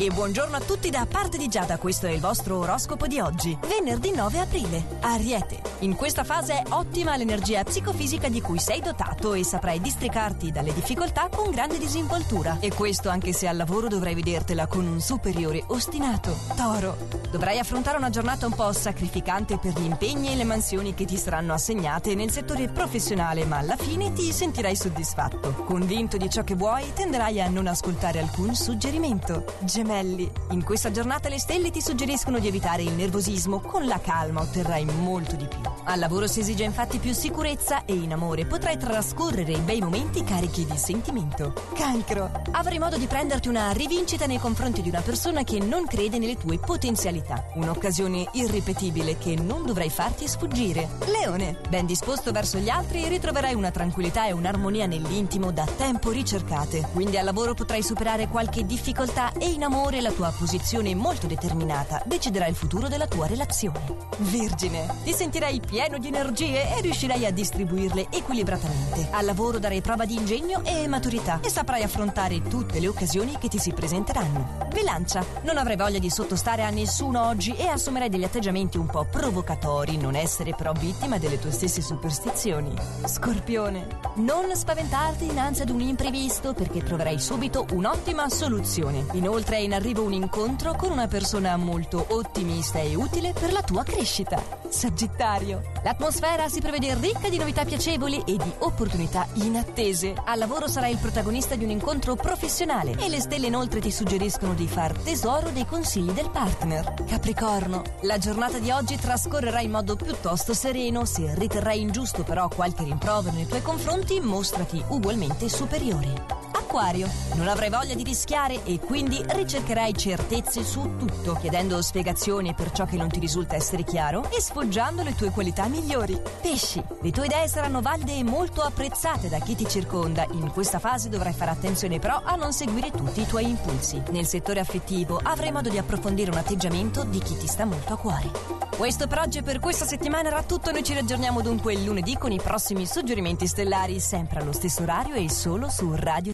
E buongiorno a tutti da parte di Giada, questo è il vostro oroscopo di oggi, venerdì 9 aprile. Ariete. In questa fase è ottima l'energia psicofisica di cui sei dotato e saprai districarti dalle difficoltà con grande disinvoltura. E questo anche se al lavoro dovrai vedertela con un superiore ostinato. Toro. Dovrai affrontare una giornata un po' sacrificante per gli impegni e le mansioni che ti saranno assegnate nel settore professionale, ma alla fine ti sentirai soddisfatto. Convinto di ciò che vuoi, tenderai a non ascoltare alcun suggerimento. Gemelli gemelli. In questa giornata le stelle ti suggeriscono di evitare il nervosismo, con la calma otterrai molto di più. Al lavoro si esige infatti più sicurezza e in amore potrai trascorrere bei momenti carichi di sentimento. Cancro. Avrai modo di prenderti una rivincita nei confronti di una persona che non crede nelle tue potenzialità. Un'occasione irripetibile che non dovrai farti sfuggire. Leone. Ben disposto verso gli altri ritroverai una tranquillità e un'armonia nell'intimo da tempo ricercate. Quindi al lavoro potrai superare qualche difficoltà e in amore amore la tua posizione molto determinata deciderà il futuro della tua relazione. Vergine, ti sentirai pieno di energie e riuscirai a distribuirle equilibratamente. Al lavoro darai prova di ingegno e maturità e saprai affrontare tutte le occasioni che ti si presenteranno. Bilancia, non avrai voglia di sottostare a nessuno oggi e assumerai degli atteggiamenti un po' provocatori, non essere però vittima delle tue stesse superstizioni. Scorpione, non spaventarti dinanzi ad un imprevisto perché troverai subito un'ottima soluzione. Inoltre in arrivo un incontro con una persona molto ottimista e utile per la tua crescita. Sagittario. L'atmosfera si prevede ricca di novità piacevoli e di opportunità inattese. Al lavoro sarai il protagonista di un incontro professionale e le stelle inoltre ti suggeriscono di far tesoro dei consigli del partner. Capricorno. La giornata di oggi trascorrerà in modo piuttosto sereno. Se riterrai ingiusto però qualche rimprovero nei tuoi confronti, mostrati ugualmente superiore. Acquario, non avrai voglia di rischiare e quindi ricercherai certezze su tutto, chiedendo spiegazioni per ciò che non ti risulta essere chiaro e sfoggiando le tue qualità migliori. Pesci, le tue idee saranno valide e molto apprezzate da chi ti circonda. In questa fase dovrai fare attenzione però a non seguire tutti i tuoi impulsi. Nel settore affettivo avrai modo di approfondire un atteggiamento di chi ti sta molto a cuore. Questo per oggi e per questa settimana era tutto, noi ci raggiorniamo dunque lunedì con i prossimi suggerimenti stellari, sempre allo stesso orario e solo su Radio